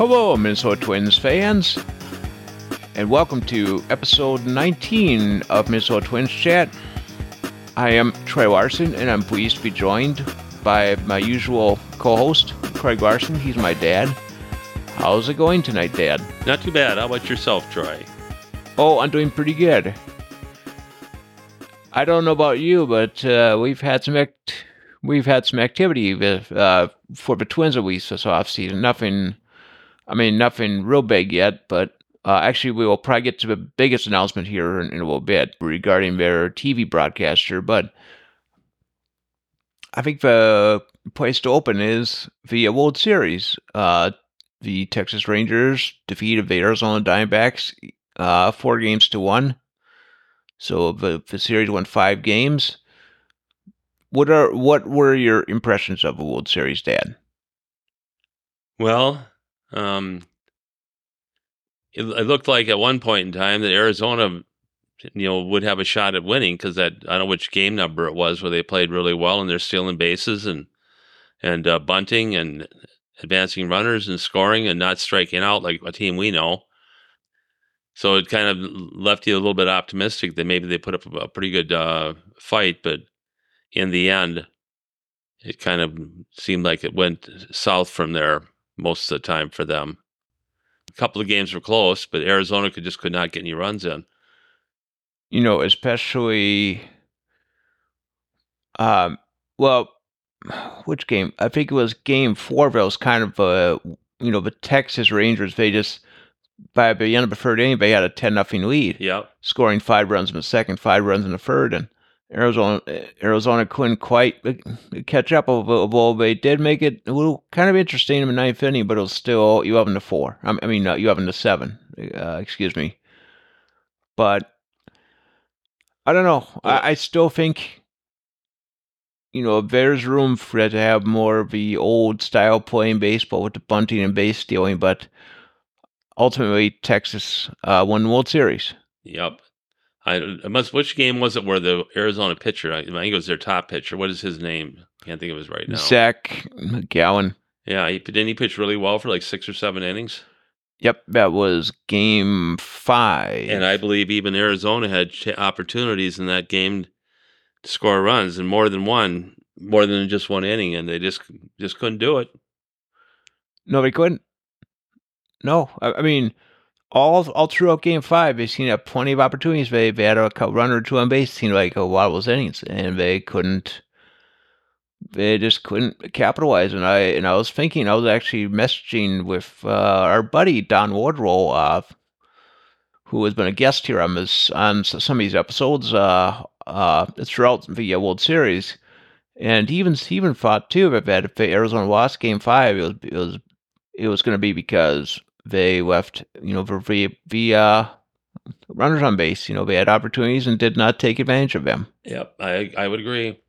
Hello, Minnesota Twins fans, and welcome to episode 19 of Minnesota Twins Chat. I am Troy Larson, and I'm pleased to be joined by my usual co host, Craig Larson. He's my dad. How's it going tonight, Dad? Not too bad. How about yourself, Troy? Oh, I'm doing pretty good. I don't know about you, but uh, we've had some act- we've had some activity with, uh, for the Twins at least this off season. Nothing, I mean, nothing real big yet, but uh, actually, we will probably get to the biggest announcement here in, in, a little bit regarding their TV broadcaster. But I think the place to open is the World Series. Uh, the Texas Rangers defeated the Arizona Diamondbacks uh, four games to one. So the, the series won five games. What are what were your impressions of the World Series, Dad? Well, um, it, it, looked like at one point in time that Arizona, you know, would have a shot at winning because that I don't know which game number it was where they played really well and they're stealing bases and and uh, bunting and advancing runners and scoring and not striking out like a team we know. So it kind of left you a little bit optimistic that maybe they put up a pretty good uh, fight, but in the end, it kind of seemed like it went south from there most of the time for them. A couple of games were close, but Arizona could just could not get any runs in. You know, especially, um, well, which game? I think it was game four. But It was kind of a, you know, the Texas Rangers. They just by the end of the third inning, they had a ten nothing lead. Yep. Scoring five runs in the second, five runs in the third, and Arizona Arizona couldn't quite catch up. Well, they did make it a little kind of interesting in the ninth inning, but it was still eleven to four. I mean, you no, eleven to seven. Uh, excuse me. But I don't know. I, I still think you know, there's room for it to have more of the old style playing baseball with the bunting and base stealing, but ultimately Texas uh, won the World Series. Yep. I, must. Which game was it where the Arizona pitcher? I, think it was their top pitcher. What is his name? Can't think of his right now. Zach McGowan. Yeah, he didn't he pitch really well for like six or seven innings. Yep, that was game five. And I believe even Arizona had opportunities in that game to score runs and more than one, more than just one inning, and they just just couldn't do it. No, they couldn't. No, I, I mean, all all throughout Game Five, they seemed to have plenty of opportunities. They they had a run or two on base. Seemed like a lot of those innings, and they couldn't. They just couldn't capitalize. And I and I was thinking, I was actually messaging with uh, our buddy Don Wardrow, uh, who has been a guest here on this on some of these episodes uh, uh, throughout the World Series. And even even thought too that if Arizona lost Game Five, it was it was it was going to be because they left, you know, via, via runners on base. You know, they had opportunities and did not take advantage of them. Yep, I I would agree.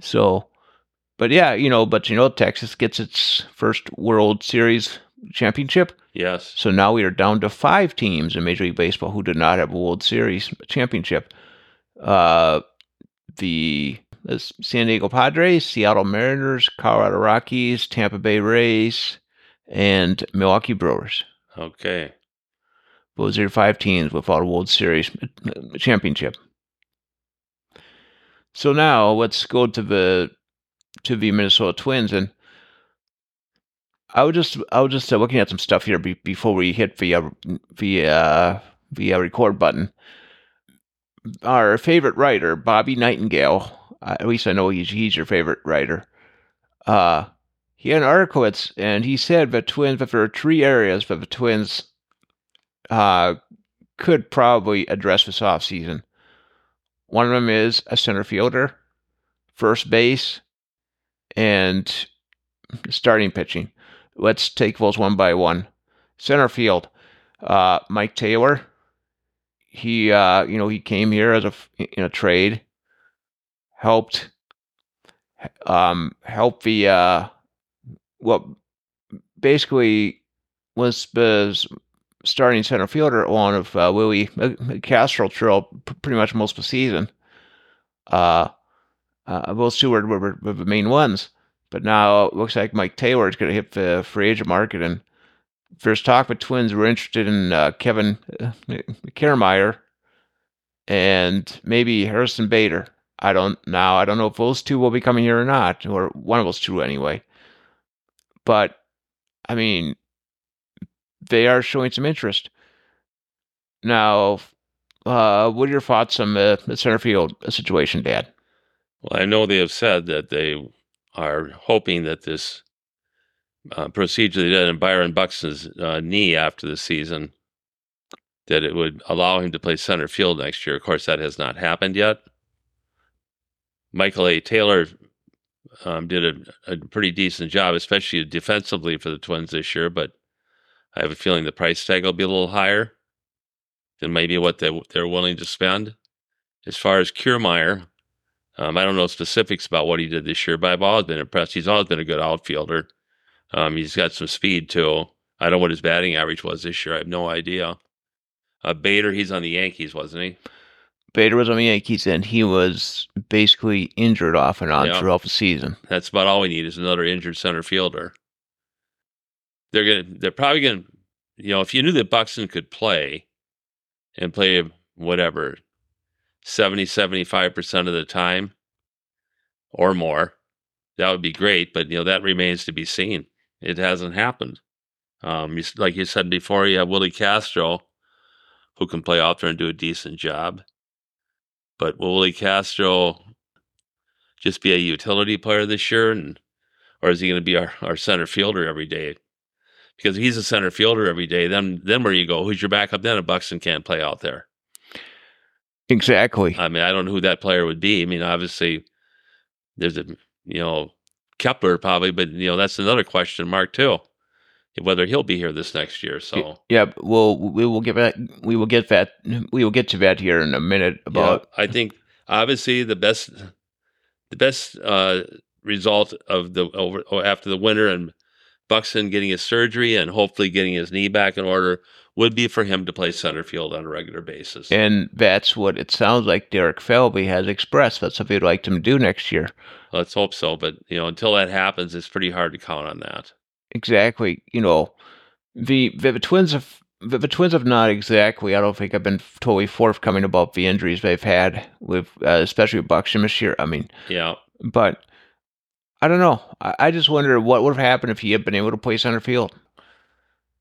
So, but yeah, you know, but you know, Texas gets its first World Series championship. Yes. So now we are down to five teams in Major League Baseball who did not have a World Series championship. Uh, the San Diego Padres, Seattle Mariners, Colorado Rockies, Tampa Bay Rays, and Milwaukee Brewers. Okay. Those are five teams without a World Series championship. So now let's go to the to the Minnesota Twins, and I was just I was just uh, looking at some stuff here be, before we hit the uh, the uh, the uh, record button. Our favorite writer, Bobby Nightengale, uh, at least I know he's he's your favorite writer. Uh, he had an article and he said that twins that there are three areas that the twins uh, could probably address this offseason. One of them is a center fielder, first base, and starting pitching. Let's take those one by one. Center field, uh, Mike Taylor. He, uh, you know, he came here as a in a trade, helped, um, help the uh, well, basically was the starting center fielder along of uh, Willi Castro throughout pretty much most of the season. Uh, uh, those two were, were, were, the main ones. But now it looks like Mike Taylor is going to hit the free agent market, and there's talk the Twins were interested in uh, Kevin uh, Kiermaier and maybe Harrison Bader. I don't now. I don't know if those two will be coming here or not, or one of those two anyway. But I mean, they are showing some interest. Now, uh, what are your thoughts on the, the center field situation, Dad? Well, I know they have said that they are hoping that this uh, procedure they did in Byron Buxton's uh, knee after the season that it would allow him to play center field next year. Of course, that has not happened yet. Michael A. Taylor um, did a, a, pretty decent job, especially defensively for the Twins this year. But I have a feeling the price tag will be a little higher than maybe what they, they're willing to spend. As far as Kiermaier, um, I don't know specifics about what he did this year, but I've always been impressed. He's always been a good outfielder. Um, he's got some speed too. I don't know what his batting average was this year. I have no idea. Uh, Bader, he's on the Yankees, wasn't he? Bader was on the Yankees, and he was basically injured off and on throughout the season. That's about all we need is another injured center fielder. They're gonna. They're probably gonna. You know, if you knew that Buxton could play, and play whatever 70 75% of the time or more that would be great but you know that remains to be seen it hasn't happened um, like you said before you have willi castro who can play out there and do a decent job but will willi castro just be a utility player this year and or is he going to be our, our center fielder every day because if he's a center fielder every day, then then where you go? Who's your backup then if Buxton can't play out there? Exactly. I mean, I don't know who that player would be. I mean, obviously, there's a you know Kepler probably, but you know that's another question mark too, whether he'll be here this next year. So yeah, well, we will get that. We will get that. We will get to that here in a minute. About yeah, I think obviously the best, the best uh, result of the over after the winter and Buxton getting his surgery and hopefully getting his knee back in order would be for him to play center field on a regular basis. And that's what it sounds like Derek Falvey has expressed. That's what he'd like him to do next year. Let's hope so. But, you know, until that happens, it's pretty hard to count on that. Exactly. You know, the, the, the Twins have. The, the Twins have not exactly. I don't think I've been totally forthcoming about the injuries they've had with, uh, especially with Buxton this year. I mean, yeah. But I don't know. I, I just wonder what would have happened if he had been able to play center field.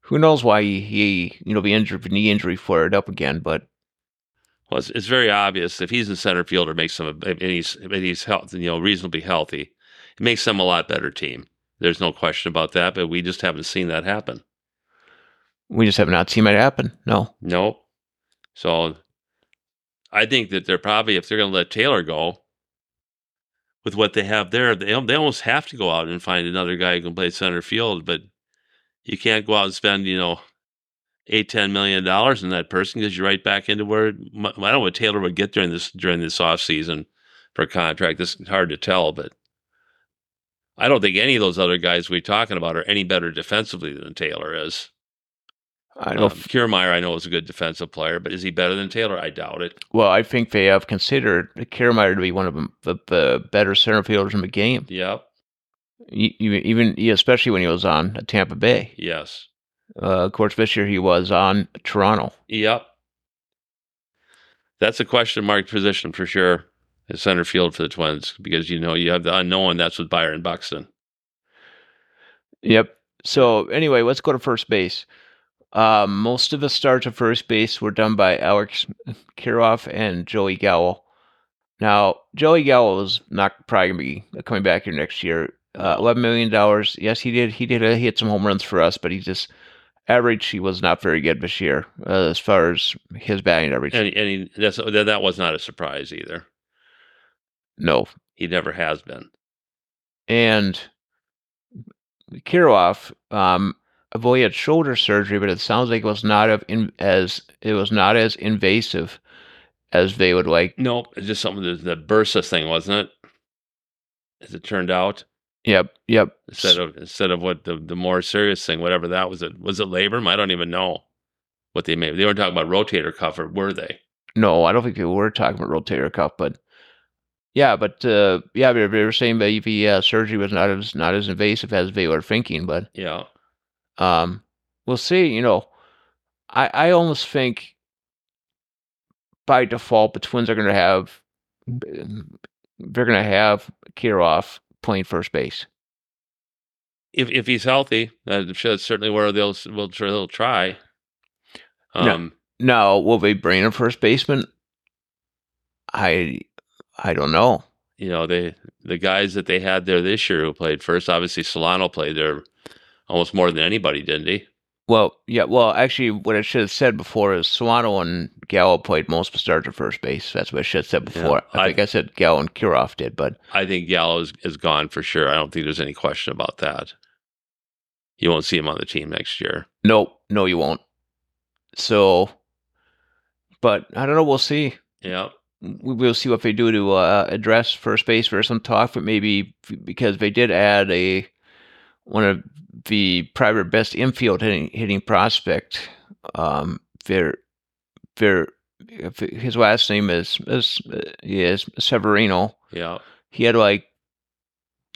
Who knows why he, he you know, the injury, knee injury flared up again, but. Well, it's, it's very obvious if he's in center field or makes them, and he's, and he's health, you know, reasonably healthy, it makes them a lot better team. There's no question about that, but we just haven't seen that happen. We just have not seen that happen. No. Nope. So I think that they're probably, if they're going to let Taylor go, with what they have there, they, they almost have to go out and find another guy who can play center field. But you can't go out and spend, you know, eight, ten million dollars in that person because you're right back into where I don't know what Taylor would get during this during this off season for contract. This is hard to tell, but I don't think any of those other guys we're talking about are any better defensively than Taylor is. I know um, Kiermaier, I know is a good defensive player, but is he better than Taylor? I doubt it. Well, I think they have considered Kiermaier to be one of the, the better center fielders in the game. Yep. Even especially when he was on Tampa Bay. Yes. Uh, of course, this year he was on Toronto. Yep. That's a question mark position for sure. The center field for the Twins because you know you have the unknown. That's with Byron Buxton. Yep. So anyway, let's go to first base. Uh, most of the starts at first base were done by Alex Kirilloff and Joey Gallo. Now, Joey Gallo is not probably going to be coming back here next year. Uh, Eleven million dollars. Yes, he did. He did. Uh, he hit some home runs for us, but he just average. He was not very good this year uh, as far as his batting average. And, and he, that's that was not a surprise either. No, he never has been. And Kirilloff, um, he had shoulder surgery, but it sounds like it was not in, as it was not as invasive as they would like. Nope, it's just something that the bursa thing, wasn't it? As it turned out. Yep, yep. Instead of instead of what the the more serious thing, whatever that was, it was it labrum. I don't even know what they made. They weren't talking about rotator cuff, or were they? No, I don't think they were talking about rotator cuff, but yeah, but uh, yeah, we were saying that the uh, surgery was not as not as invasive as they were thinking, but yeah, um, we'll see. You know, I I almost think by default the Twins are going to have they're going to have Kirilloff playing first base. If if he's healthy, that's certainly where they'll will they'll try. No. Um, Now, will they bring a first baseman? I I don't know. you know, they the guys that they had there this year who played first, obviously Solano played there almost more than anybody, didn't he? Well, yeah. Well, actually, what I should have said before is Solano and Gallo played most of the starts at first base. That's what I should have said before. I, I- think I said Gallo and Kirov did, but I think Gallo is, is gone for sure. I don't think there's any question about that. You won't see him on the team next year. no, no, you won't. So, but I don't know. We'll see. Yeah. We will see what they do to uh, address first base. There's some talk, but maybe because they did add a one of the private best infield hitting, hitting prospect. Um, their their his last name is is is Severino. Yeah. He had like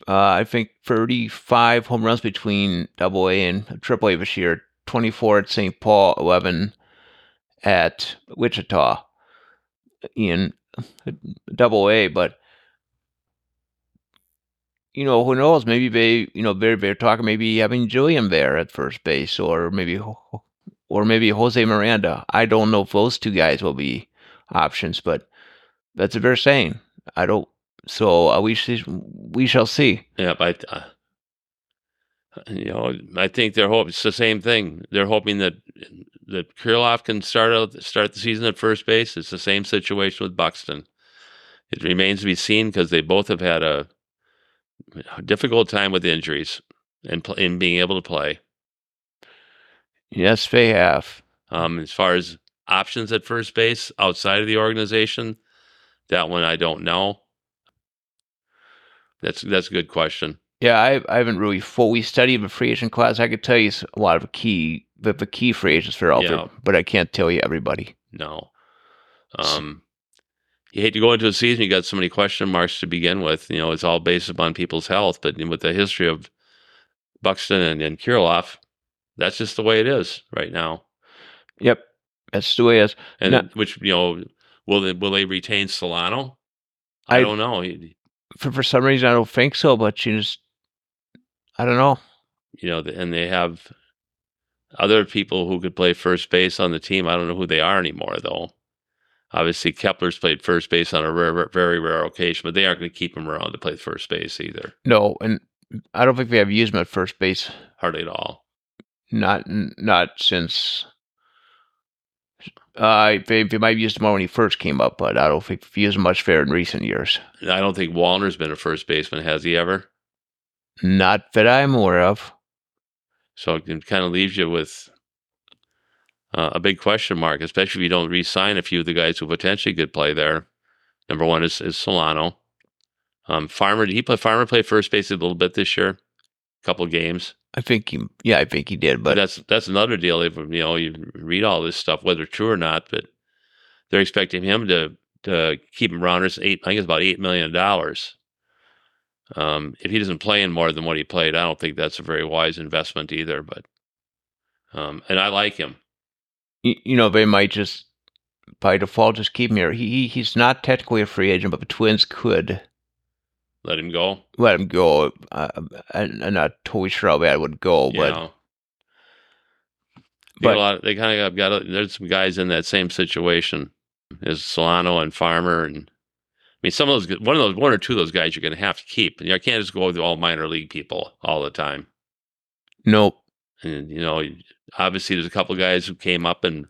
uh, I think 35 home runs between Double A and Triple A this year. 24 at St. Paul, 11 at Wichita in Double A. But you know, who knows? Maybe they, you know, they're they're talking maybe having Julien there at first base, or maybe or maybe Jose Miranda. I don't know if those two guys will be options, but that's a they're saying. I don't. So uh, we we shall see. Yeah, but uh, you know, I think they're hoping it's the same thing. They're hoping that that Kirilloff can start out start the season at first base. It's the same situation with Buxton. It remains to be seen because they both have had a, difficult time with injuries and and being able to play. Yes, they have. Um, as far as options at first base outside of the organization, that one I don't know. That's that's a good question. Yeah, I, I haven't really fully studied the free agent class. I could tell you a lot of the key the, the key free agents for out Yeah. but I can't tell you everybody. No. Um, you hate to go into a season, you got so many question marks to begin with. You know, it's all based upon people's health, but with the history of Buxton and, and Kirilloff, that's just the way it is right now. Yep, that's the way it is. And which, you know, will they, will they retain Solano? I, I- don't know. For for some reason, I don't think so, but you just I don't know. you know, and they have other people who could play first base on the team. I don't know who they are anymore, though. Obviously, Kepler's played first base on a rare, very rare occasion, but they aren't going to keep him around to play first base either, No, and I don't think they have used him at first base. hardly at all. Not not since. Uh, they, they might have used him more when he first came up, but I don't think they've used him much fair in recent years. I don't think Wallner's been a first baseman, has he ever? Not that I'm aware of. So it kind of leaves you with uh, a big question mark, especially if you don't re-sign a few of the guys who potentially could play there. Number one is, is Solano. Um, Farmer, did he play? Farmer played first base a little bit this year, a couple games. I think he, yeah, I think he did, But but that's that's another deal. If you know you read all this stuff, whether true or not, but they're expecting him to to keep him around. It's eight. I think it's about eight million dollars. Um, if he doesn't play in more than what he played, I don't think that's a very wise investment either. But um, and I like him. you, you know they might just by default just keep him here. He he- he's not technically a free agent, but the Twins could Let him go. let him go. Uh, I'm I'm not totally sure how that would go, You but know. But- a lot. They kind of got. A, there's some guys in that same situation as Solano and Farmer, and I mean some of those. One of those, one or two of those guys, you're going to have to keep. And I can't just go with all minor league people all the time. nope. And you know, obviously, there's a couple guys who came up and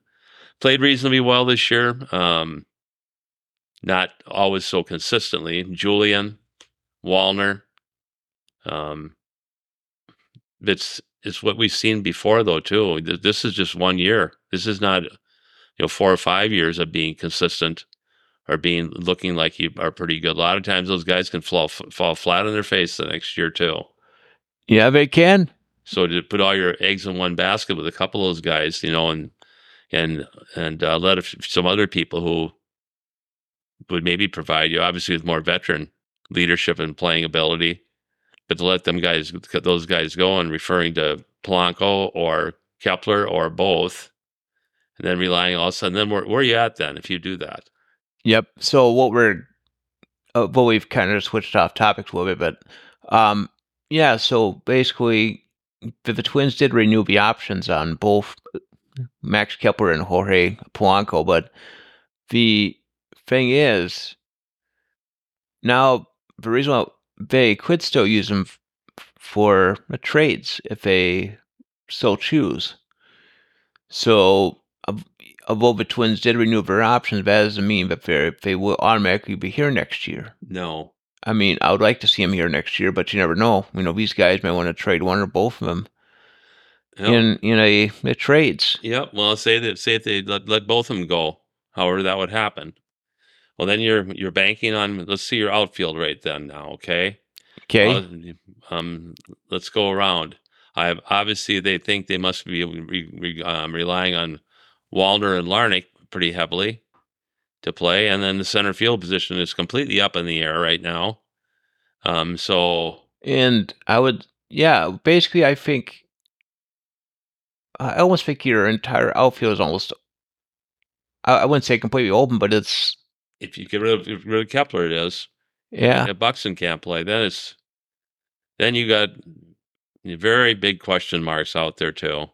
played reasonably well this year. Um, not always so consistently. Julien, Wallner. Um, it's it's what we've seen before though too. This is just one year. This is not you know four or five years of being consistent or being looking like you are pretty good. A lot of times those guys can fall fall flat on their face the next year too. Yeah, they can. So to put all your eggs in one basket with a couple of those guys, you know, and and and uh, let a f- some other people who would maybe provide you, obviously with more veteran leadership and playing ability, but to let them guys those guys go and referring to Polanco or Kepler or both, and then relying all of a sudden. Then where, where are you at then if you do that? Yep. So what we're uh, we've kind of switched off topics a little bit, but um, yeah. So basically, the, the Twins did renew the options on both Max Kepler and Jorge Polanco, but the thing is, now the reason why they could still use them f- for the trades if they so choose. So, of- although the Twins did renew their options, that doesn't mean that they they will automatically be here next year. No. I mean, I would like to see them here next year, but you never know. You know, these guys may want to trade one or both of them Yep. in in a, a trades. Yep. Well, say that say if they let, let both of them go, however that would happen. Well, then you're you're banking on. Let's see your outfield rate then. Now, okay. Okay. Um, let's go around. I obviously they think they must be re, re, um, relying on Wallner and Larnach pretty heavily to play, and then the center field position is completely up in the air right now. Um, so And I would, yeah, basically, I think, I almost think your entire outfield is almost, I, I wouldn't say completely open, but it's, if you get rid of, get rid of Kepler, it is. yeah, If Buxton can't play, then it's then you got very big question marks out there too.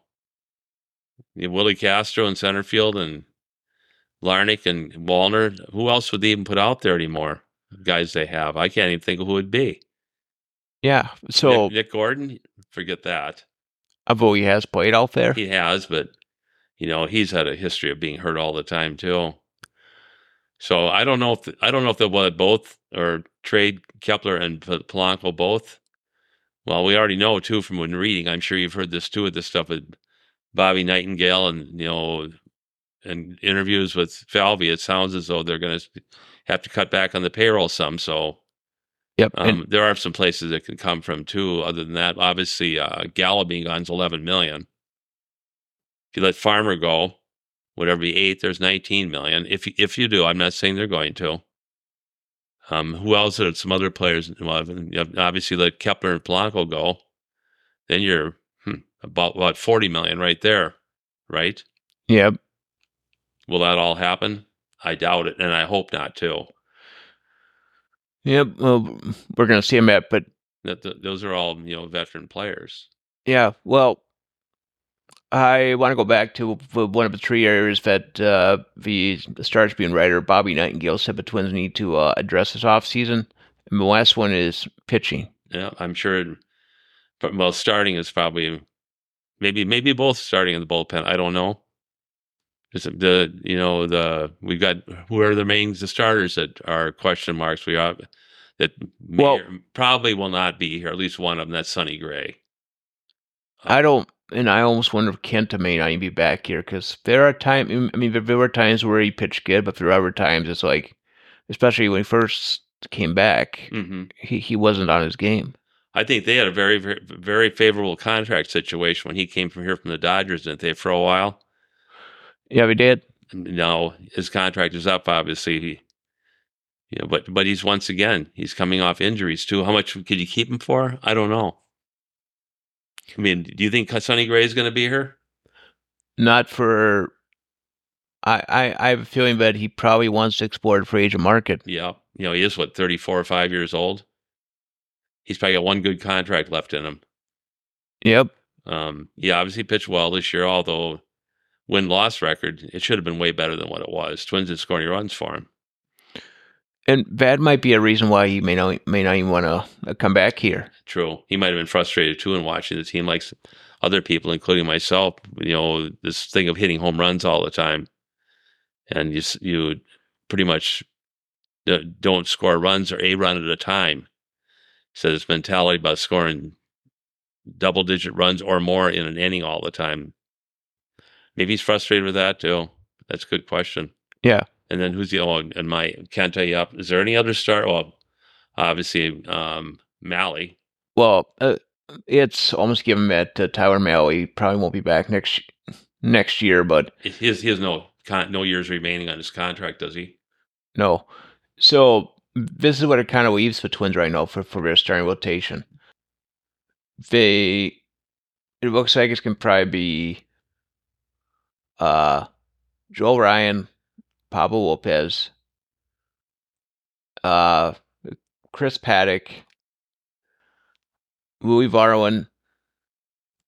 Willi Castro in center field and Larnach and Wallner. Who else would they even put out there anymore? Guys they have. I can't even think of who it'd be. yeah. So, Nick, Nick Gordon, forget that. although he has played out there, He has, but you know he's had a history of being hurt all the time too. So I don't know if I don't know if they'll both or trade Kepler and Polanco both. Well, we already know too from when reading. I'm sure you've heard this too with this stuff with Bobby Nightengale and you know, and interviews with Falvey. It sounds as though they're going to have to cut back on the payroll some. So yep. um, and, there are some places that can come from too. Other than that, obviously, uh, Gallo being gone is 11 million. If you let Farmer go, whatever be eight, there's 19 million. If if you do, I'm not saying they're going to. Um, who else are some other players? Well, obviously, let Kepler and Polanco go. Then you're hmm, about 40 million right there, right? yep. Will that all happen? I doubt it, and I hope not too. Yep. Well, we're going to see him at, but That th- those are all you know veteran players. yeah, well, I want to go back to one of the three areas that uh, the, the Star Tribune writer Bobby Nightengale said the Twins need to uh, address this offseason. And the last one is pitching. Yeah, I'm sure. it- But well, starting is probably maybe maybe both starting in the bullpen. I don't know. Just the you know the we've got who are the main the starters that are question marks. We are that may, Well- probably will not be here. At least one of them. That's Sonny Gray. I don't, and I almost wonder if Kenta may not even be back here because there are times. I mean, there, were times where he pitched good, but there are other times it's like, especially when he first came back, hmm he, he wasn't on his game. I think they had a very very very favorable contract situation when he came from here from the Dodgers, didn't they? For a while. Yeah, we did. No, his contract is up. Obviously, he, you know, but but he's once again he's coming off injuries too. How much could you keep him for? I don't know. I mean, do you think Sonny Gray is going to be here? Not for. I, I, I have a feeling that he probably wants to explore the free agent market. Yeah, you know he is what thirty four or five years old. He's probably got one good contract left in him. Yep. Um, he obviously pitched well this year, although win loss record it should have been way better than what it was. Twins didn't score any runs for him. And that might be a reason why he may not may not even want to come back here. True. He might have been frustrated too in watching the team, like other people, including myself. You know, this thing of hitting home runs all the time, and you you pretty much uh, don't score runs or a run at a time. So his mentality about scoring double digit runs or more in an inning all the time. Maybe he's frustrated with that too. That's a good question. Yeah. And then who's the oh and my can't tell you up. Is there any other star? Well, obviously um Mahle. Well, uh, it's almost given that uh, Tyler Mahle probably won't be back next next year, but He has, he has no con- no years remaining on his contract, does he? no. So this is what it kind of leaves the Twins right now for for their starting rotation. They it looks like it's gonna probably be uh, Joe Ryan, Pablo Lopez, uh, Chris Paddack, Louis Varland,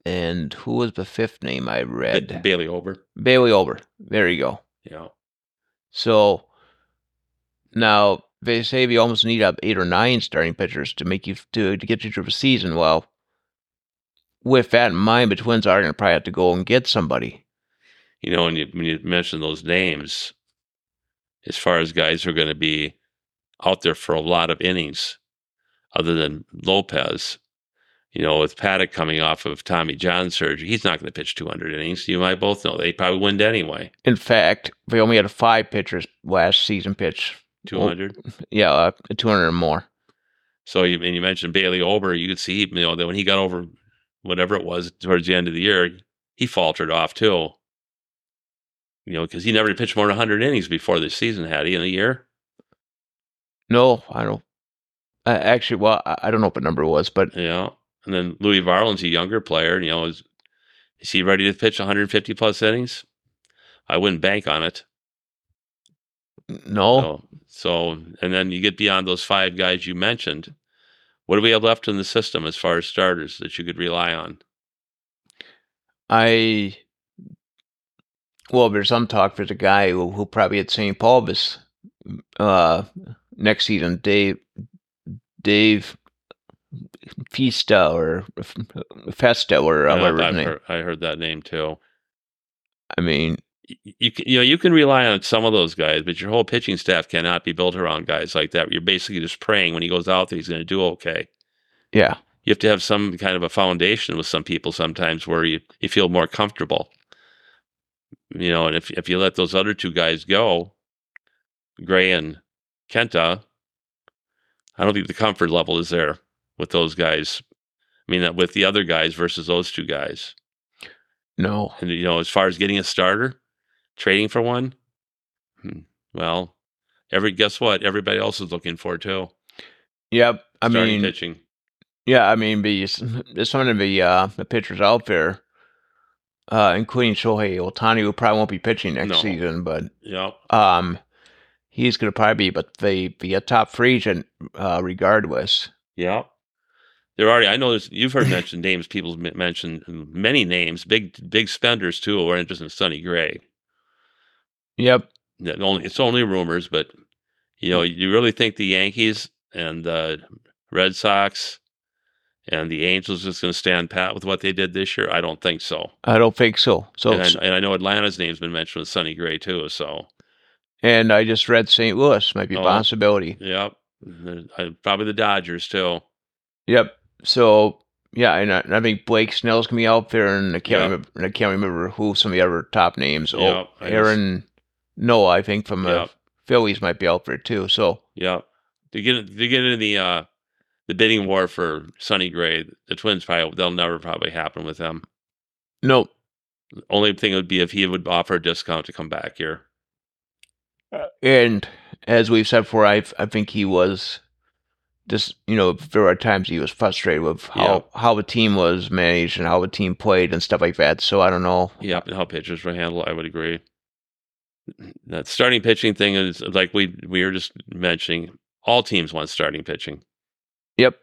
and who was the fifth name I read? Bailey Ober. Bailey Ober. There you go. Yeah. So now they say you almost need up eight or nine starting pitchers to make you to, to get you through the season. Well, with that in mind, the Twins are going to probably have to go and get somebody. You know, when you when you mention those names, as far as guys who are going to be out there for a lot of innings, other than Lopez, you know, with Paddack coming off of Tommy John surgery, he's not going to pitch 200 innings. You might both know they probably wouldn't anyway. In fact, they only had five pitchers last season pitch 200. Yeah, uh, 200 or more. So you and you mentioned Bailey Ober. You could see, you know, that when he got over whatever it was towards the end of the year, he faltered off too. You know, because he never pitched more than 100 innings before this season, had he in a year? No, I don't. Uh, actually, well, I, don't know what number was, but Yeah. And then Louis Varland's a younger player. You know, is, is he ready to pitch 150 plus innings? I wouldn't bank on it. No. So, so, and then you get beyond those five guys you mentioned. What do we have left in the system as far as starters that you could rely on? I well, there's some talk. There's a guy who who probably at St. Paul this uh, next season, Dave Dave Fista or Festa or whatever name. heard, I heard that name too. I mean, You can, you know you can rely on some of those guys, but your whole pitching staff cannot be built around guys like that. You're basically just praying when he goes out there he's going to do okay. yeah, You have to have some kind of a foundation with some people sometimes where you, you feel more comfortable. You know, and if if you let those other two guys go, Gray and Kenta, I don't think the comfort level is there with those guys. I mean, with the other guys versus those two guys. no, And you know, as far as getting a starter, trading for one, hmm, well, every guess what? Everybody else is looking for too. yep. I starting mean, pitching. yeah, I mean, the, there's some of the uh, the pitchers out there, uh, including Shohei Ohtani, who probably won't be pitching next No. season, but Yep. um, he's going to probably be, but the be a top free agent uh, regardless. Yeah. There already, I know there's, you've heard mentioned names, people mentioned many names, big, big spenders too, who are interested in Sonny Gray. Yep. Only, it's only rumors, but you know, you really think the Yankees and the Red Sox and the Angels just going to stand pat with what they did this year? I don't think so. I don't think so. So, and, I, and I know Atlanta's name's been mentioned with Sonny Gray too. So, and I just read St. Louis might be a Oh. possibility. yep. Uh, Probably the Dodgers too. Yep. So yeah, and I, and I think Blake Snell's gonna be out there, and I can't Yeah. remember. I can't remember who some of the other top names. Oh, just- Aaron Nola, I think from the Yep. Phillies might be out there too. So Yeah. To get to get in the uh the bidding war for Sonny Gray, the Twins probably they'll never probably happen with them. no, Only thing would be if he would offer a discount to come back here. and as we've said before, I I think he was just you know there are times he was frustrated with how how the team was managed and how the team played and stuff like that. So I don't know. Yeah, and how pitchers were handled, I would agree. That starting pitching thing is like we we were just mentioning. All teams want starting pitching. Yep.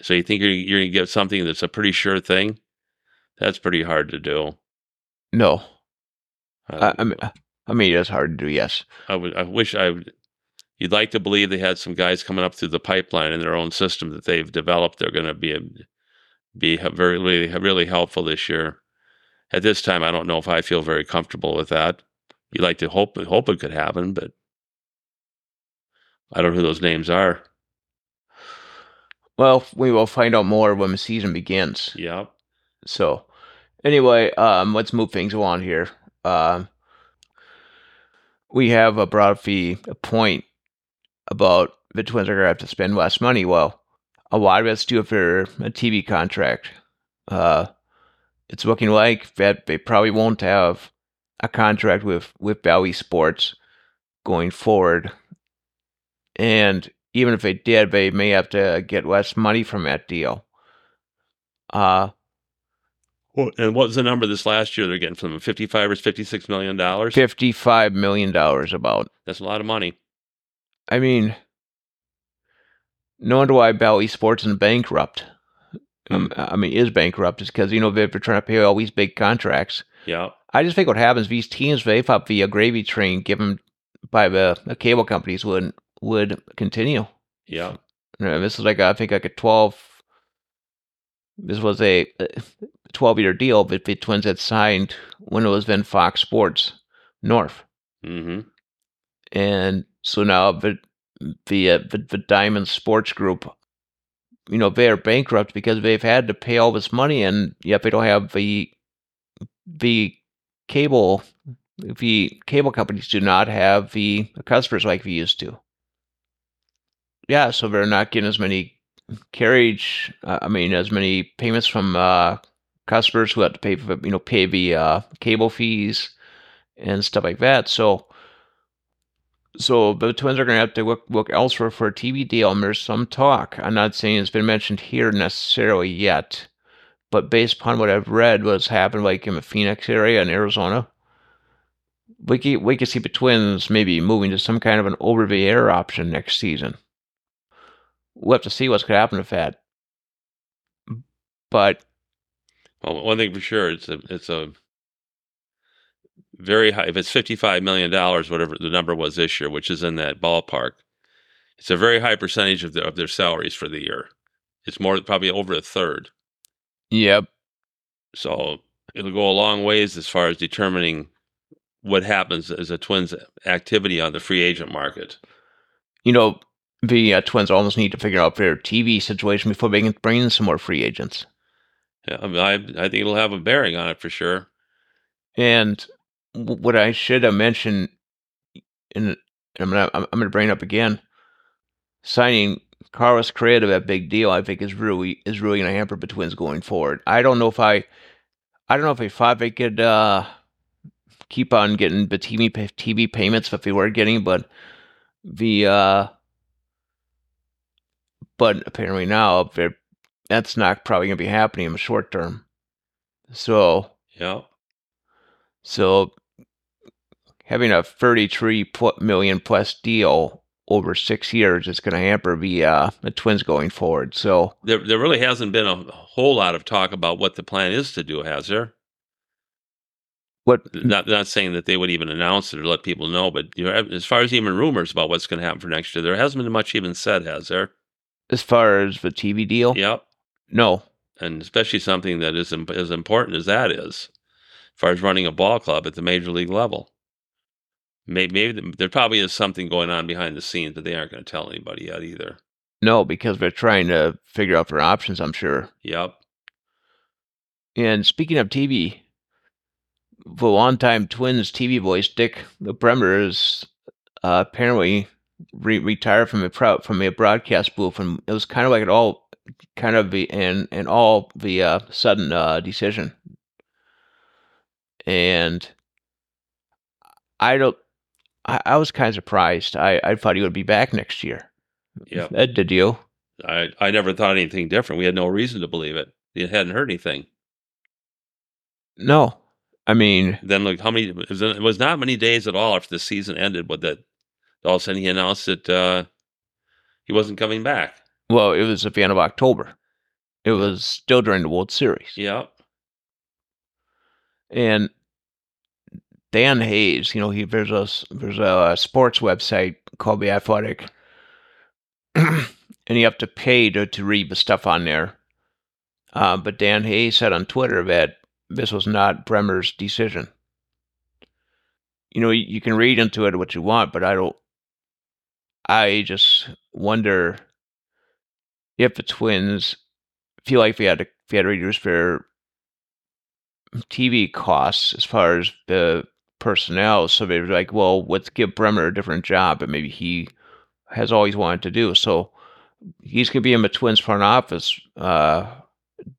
So you think you're you're gonna get something that's a pretty sure thing? That's pretty hard to do. No. I, I mean, I mean it's hard to do. Yes. I would. I wish I would. You'd like to believe they had some guys coming up through the pipeline in their own system that they've developed. They're going to be be very really really helpful this year. At this time, I don't know if I feel very comfortable with that. You like to hope hope it could happen, but I don't know who those names are. Well, we will find out more when the season begins. Yeah, So, anyway, um, let's move things along here. Um, we have a brought up the a point about the Twins are going to have to spend less money. Well, a lot of it's due for a TV contract. Uh, it's looking like that they probably won't have a contract with with Bally Sports going forward, and even if they did, they may have to get less money from that deal. Uh, Well, and what was the number this last year they're getting from them? 55 or 56 million dollars? Fifty-five million dollars about. That's a lot of money. I mean, no wonder why Bally Sports is bankrupt. Um, I mean, is bankrupt is because you know they're trying to pay all these big contracts. Yeah. I just think what happens these teams they the uh, gravy train given by the, the cable companies would would continue. Yeah. You know, this is like I think like a twelve. This was a twelve year deal that the Twins had signed when it was then Fox Sports North, Mm-hmm. and so now the the uh, the, the Diamond Sports Group, you know, they are bankrupt because they've had to pay all this money, and yet they don't have the the cable the cable companies do not have the customers like we used to. Yeah, so they're not getting as many carriage. Uh, I mean, as many payments from uh, customers who have to pay for you know pay the uh, cable fees and stuff like that. So, so the Twins are going to have to look look elsewhere for a TV deal. And there's some talk. I'm not saying it's been mentioned here necessarily yet, but based upon what I've read, what's happened like in the Phoenix area in Arizona, we could, we could see the Twins maybe moving to some kind of an over the air option next season. We'll have to see what's going to happen with that. But Well, one thing for sure, it's a it's a very high. If it's fifty five million dollars, whatever the number was this year, which is in that ballpark, it's a very high percentage of their of their salaries for the year. It's more probably over a third. Yep, So it'll go a long ways as far as determining what happens as a Twins activity on the free agent market. you know, the uh, Twins almost need to figure out their TV situation before they can bring in some more free agents. Yeah, I, mean, I I think it'll have a bearing on it for sure. And what I should have mentioned, and I'm gonna I'm, I'm gonna bring it up again. Signing Carlos Correa to that big deal, I think is really is really gonna hamper the Twins going forward. I don't know if I, I don't know if I thought they could uh, keep on getting the TV TV payments that they were getting, but the uh, but apparently now that's not probably gonna be happening in the short term. So Yeah, so having a 33 million plus deal over six years is going to hamper the uh, the Twins going forward. So there there really hasn't been a whole lot of talk about what the plan is to do, has there? what? Not not saying that they would even announce it or let people know, but you know, as far as even rumors about what's going to happen for next year, there hasn't been much even said, has there? As far as the TV deal, Yep. no, and especially something that is imp- as important as that is, as far as running a ball club at the major league level. Maybe, maybe there probably is something going on behind the scenes, but they aren't going to tell anybody yet either. no, because they're trying to figure out their options. I'm sure. Yep. And speaking of TV, the longtime Twins TV voice Dick Bremer is uh, apparently re- retired from a pro- from a broadcast booth, and it was kind of like it all kind of the and and all the uh, sudden uh, decision. And I don't. I, I was kind of surprised. I, I thought he would be back next year. Ed, did you? I, I never thought anything different. We had no reason to believe it. You hadn't heard anything. No. I mean, Then, like, how many? It was, it was not many days at all after the season ended, but that all of a sudden he announced that uh, he wasn't coming back. well, it was at the end of October. It was still during the World Series. Yep. and Dan Hayes, you know, he there's a there's a sports website called the Athletic, and you have to pay to to read the stuff on there. Uh, but Dan Hayes said on Twitter that this was not Bremer's decision. You know, you, you can read into it what you want, but I don't. I just wonder if the Twins feel like they had to they had to reduce their TV costs as far as the personnel. So they were like, well, let's give Bremer a different job that maybe he has always wanted to do. So he's going to be in the Twins front office, uh,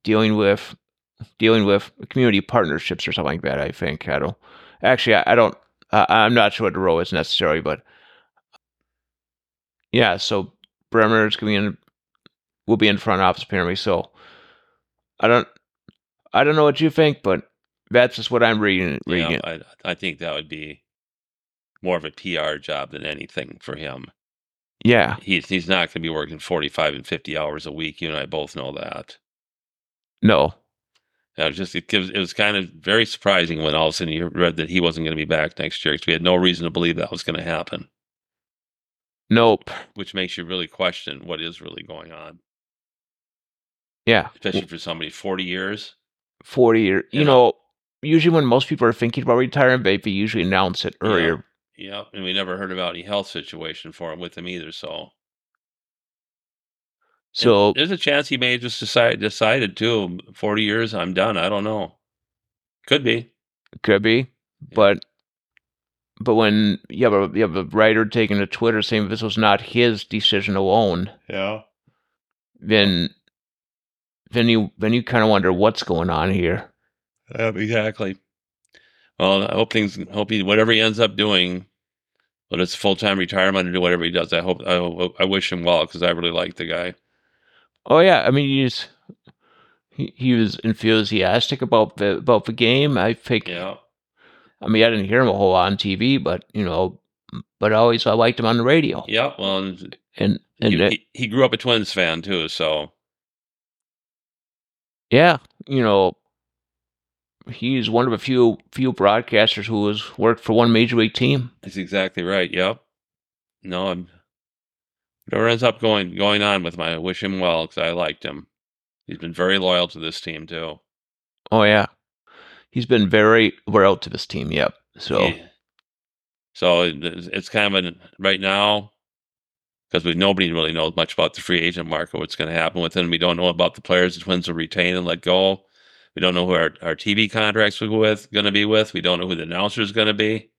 dealing with dealing with community partnerships or something like that. I think I don't actually I, I don't uh, I'm not sure what the role is necessary, but yeah. So Bremer is going to be in will be in front office apparently. So I don't I don't know what you think, but that's just what I'm reading. reading. Yeah, I I think that would be more of a PR job than anything for him. yeah. He's he's not going to be working forty five and fifty hours a week. You and I both know that. No. It was just it gives it was kind of very surprising when all of a sudden you read that he wasn't going to be back next year because we had no reason to believe that was going to happen, Nope. which makes you really question what is really going on, Yeah. especially for somebody forty years. 40 or, you Yeah. know, usually when most people are thinking about retiring, they usually announce it Yeah. earlier. Yep, and we never heard about any health situation for him with him either. So So, there's a chance he may have just decide decided to um, Forty years, I'm done. I don't know. Could be. could be. But, but when you have a, you have a writer taking to Twitter saying this was not his decision alone, Yeah. then, then you, then you kind of wonder what's going on here. Yep, exactly. Well, I hope things. Hope he whatever he ends up doing, whether it's full time retirement or do whatever he does. I hope. I, hope- I wish him well because I really like the guy. Oh yeah, I mean he's he, he was enthusiastic about the about the game. I think. Yeah. I mean, I didn't hear him a whole lot on TV, but you know, but always I liked him on the radio. Yeah. Well, and, And and he, he, he grew up a Twins fan too, so yeah, you know, he's one of a few few broadcasters who has worked for one major league team. that's exactly right. Yep. No, I'm. Whatever ends up going going on with my I wish him well because I liked him. He's been very loyal to this team too. Oh yeah, he's been very well to this team. Yep. So Yeah. So it's kind of a, right now because we nobody really knows much about the free agent market. What's going to happen with him? We don't know about the players the Twins will retain and let go. We don't know who our, our TV contracts will go with going to be with. We don't know who the announcer is going to be.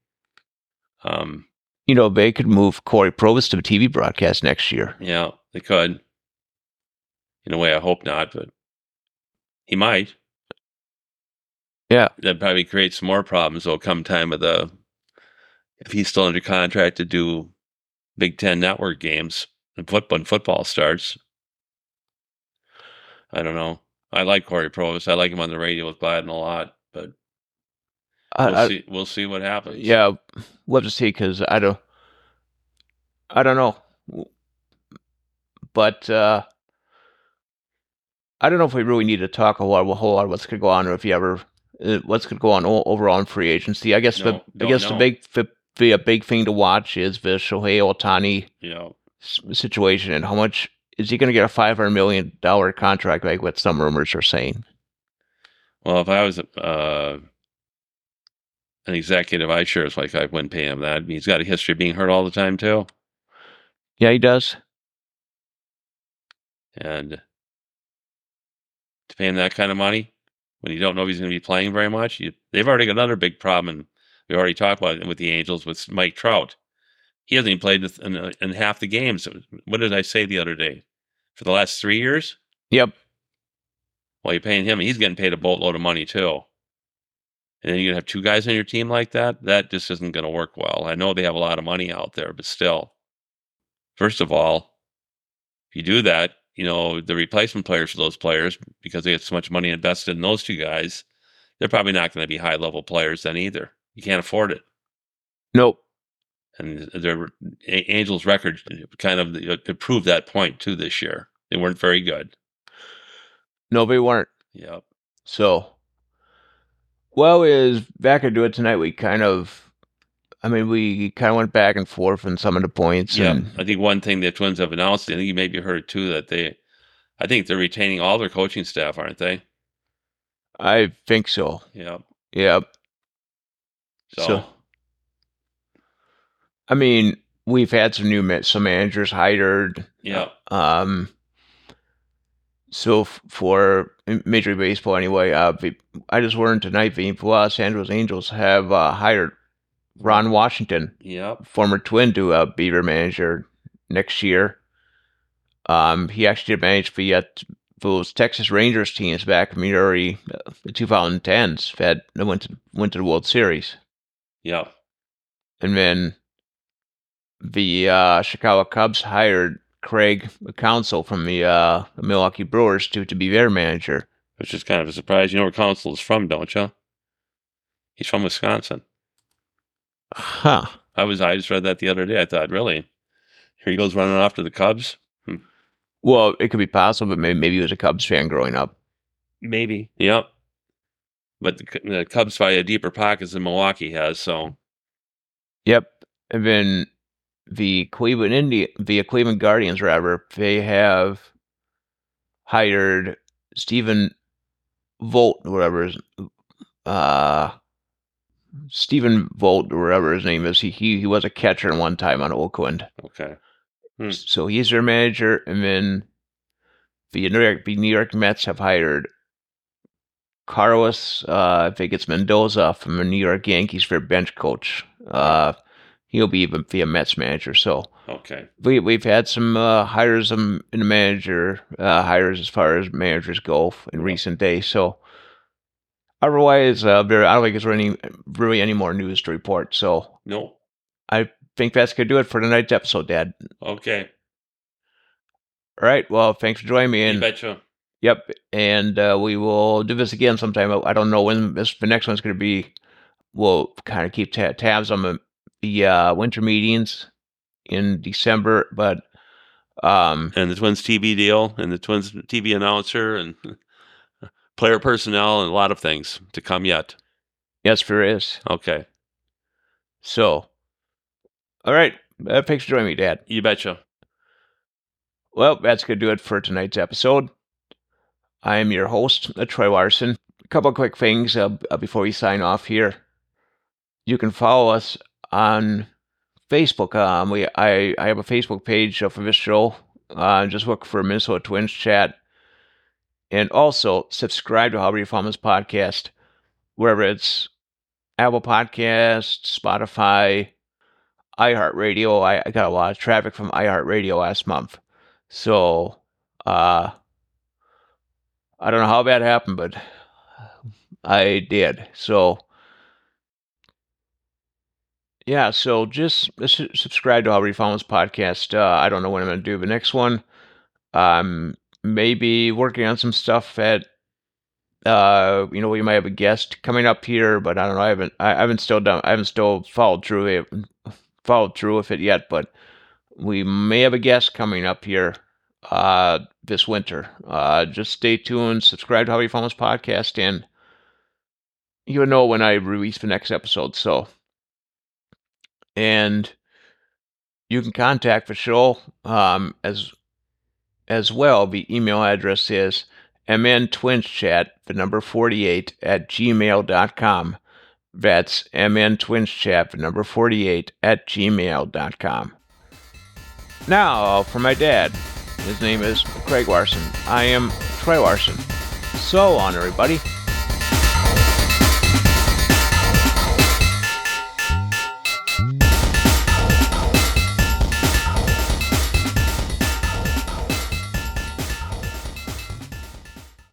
Um, you know, they could move Cory Provus to a TV broadcast next year. yeah, they could. In a way, I hope not, but he might. Yeah. that probably creates some more problems. Though come time of the, if he's still under contract to do Big Ten Network games and football when football starts. I don't know. I like Cory Provus. I like him on the radio with Gladden a lot, but we'll I- see. We'll see what happens. yeah, we'll have to see because I don't, I don't know, but uh, I don't know if we really need to talk a lot, a whole lot of what's going to go on, or if you ever, uh, what's going to go on overall in free agency. I guess No, the, I guess the big, the, the big thing to watch is the Shohei Ohtani You know. situation and how much is he going to get a five hundred million dollar contract, like what some rumors are saying. Well, if I was uh, an executive, I sure as like I wouldn't pay him that. He's got a history of being hurt all the time too, Yeah, he does. and to pay him that kind of money when you don't know if he's going to be playing very much, you, they've already got another big problem. And we already talked about it with the Angels with Mike Trout. He hasn't even played in, in, in half the games. What did I say the other day? For the last three years, Yep. while you're paying him, he's getting paid a boatload of money too. And then gonna have two guys on your team like that. That just isn't gonna work well. I know they have a lot of money out there, but still, first of all, if you do that, you know the replacement players for those players because they have so much money invested in those two guys, they're probably not going to be high level players then either. You can't afford it. Nope. And their Angels' record kind of uh, proved that point too this year. They weren't very good. No, they weren't. Yep. So, well, is back into it tonight. We kind of, I mean, we kind of went back and forth on some of the points. Yeah, and I think one thing the Twins have announced, I think you maybe heard too, that they, I think they're retaining all their coaching staff, aren't they? I think so. Yep. Yep. So, So- I mean, we've had some new some managers hired. yeah, Um. So f- for Major League Baseball, anyway, uh, I just learned tonight the Los Angeles Angels have uh, hired Ron Washington, yeah, former Twin, to uh, be their manager next year. Um, he actually did manage the uh, those Texas Rangers teams back in the early uh, 2010s that that went to went to the World Series, yeah, and then the uh, Chicago Cubs hired Craig Counsell from the uh, Milwaukee Brewers to to be their manager. which is kind of a surprise. You know where Counsell is from, don't you? He's from Wisconsin. Huh. I was I just read that the other day. I thought, really? Here he goes running off to the Cubs. Well, it could be possible, but maybe, maybe he was a Cubs fan growing up. Maybe. Yep. But the, the Cubs probably a deeper pockets than Milwaukee has. So Yep. And then the Cleveland Indi- the Cleveland Guardians, rather, they have hired Stephen Vogt, whatever his, uh, Stephen Vogt, or whatever his name is. He, he he was a catcher one time on Oakland, okay. Hmm. so he's their manager. And then the New York the New York Mets have hired Carlos, uh, I think it's Mendoza from the New York Yankees for bench coach. Uh, he'll be even be a Mets manager. So Okay. we we've had some uh, hires in the manager uh, hires as far as managers go in recent days. So otherwise, uh, there I don't think there's any really any more news to report. So No. I think that's gonna do it for tonight's episode, Dad. Okay. All right. Well, thanks for joining me. You betcha. yep, and uh, we will do this again sometime. I don't know when this the next one's gonna be. We'll kind of keep ta- tabs on the, the uh, winter meetings in December, but um, And the Twins TV deal and the Twins TV announcer and player personnel and a lot of things to come yet. yes, there is. Okay. So, all right. Uh, thanks for joining me, Dad. You betcha. Well, that's going to do it for tonight's episode. I am your host, uh, Troy Larson. A couple of quick things uh, uh, before we sign off here. You can follow us on Facebook. Um, we I, I have a Facebook page for this show. Uh, just look for Minnesota Twins Chat. And also subscribe to You Farmers Podcast, wherever it's Apple Podcasts, Spotify, iHeartRadio. I, I got a lot of traffic from iHeartRadio last month. So, uh, I don't know how that happened, but I did. So, yeah, so just subscribe to How Farmers Podcast. Uh, I don't know when I'm going to do the next one. Um, maybe working on some stuff at, uh, you know, we might have a guest coming up here, but I don't know. I haven't, I haven't still done, I haven't still followed through followed through with it yet, but we may have a guest coming up here uh, this winter. Uh, just stay tuned, subscribe to You Farmers Podcast, and you'll know when I release the next episode. So, and you can contact show um, as as well. The email address is mntwinschat, the number 48, at gmail.com. That's mntwinschat, the number 48, at gmail.com. Now, for my dad. His name is Craig Larson. I am Troy Larson. So on, everybody.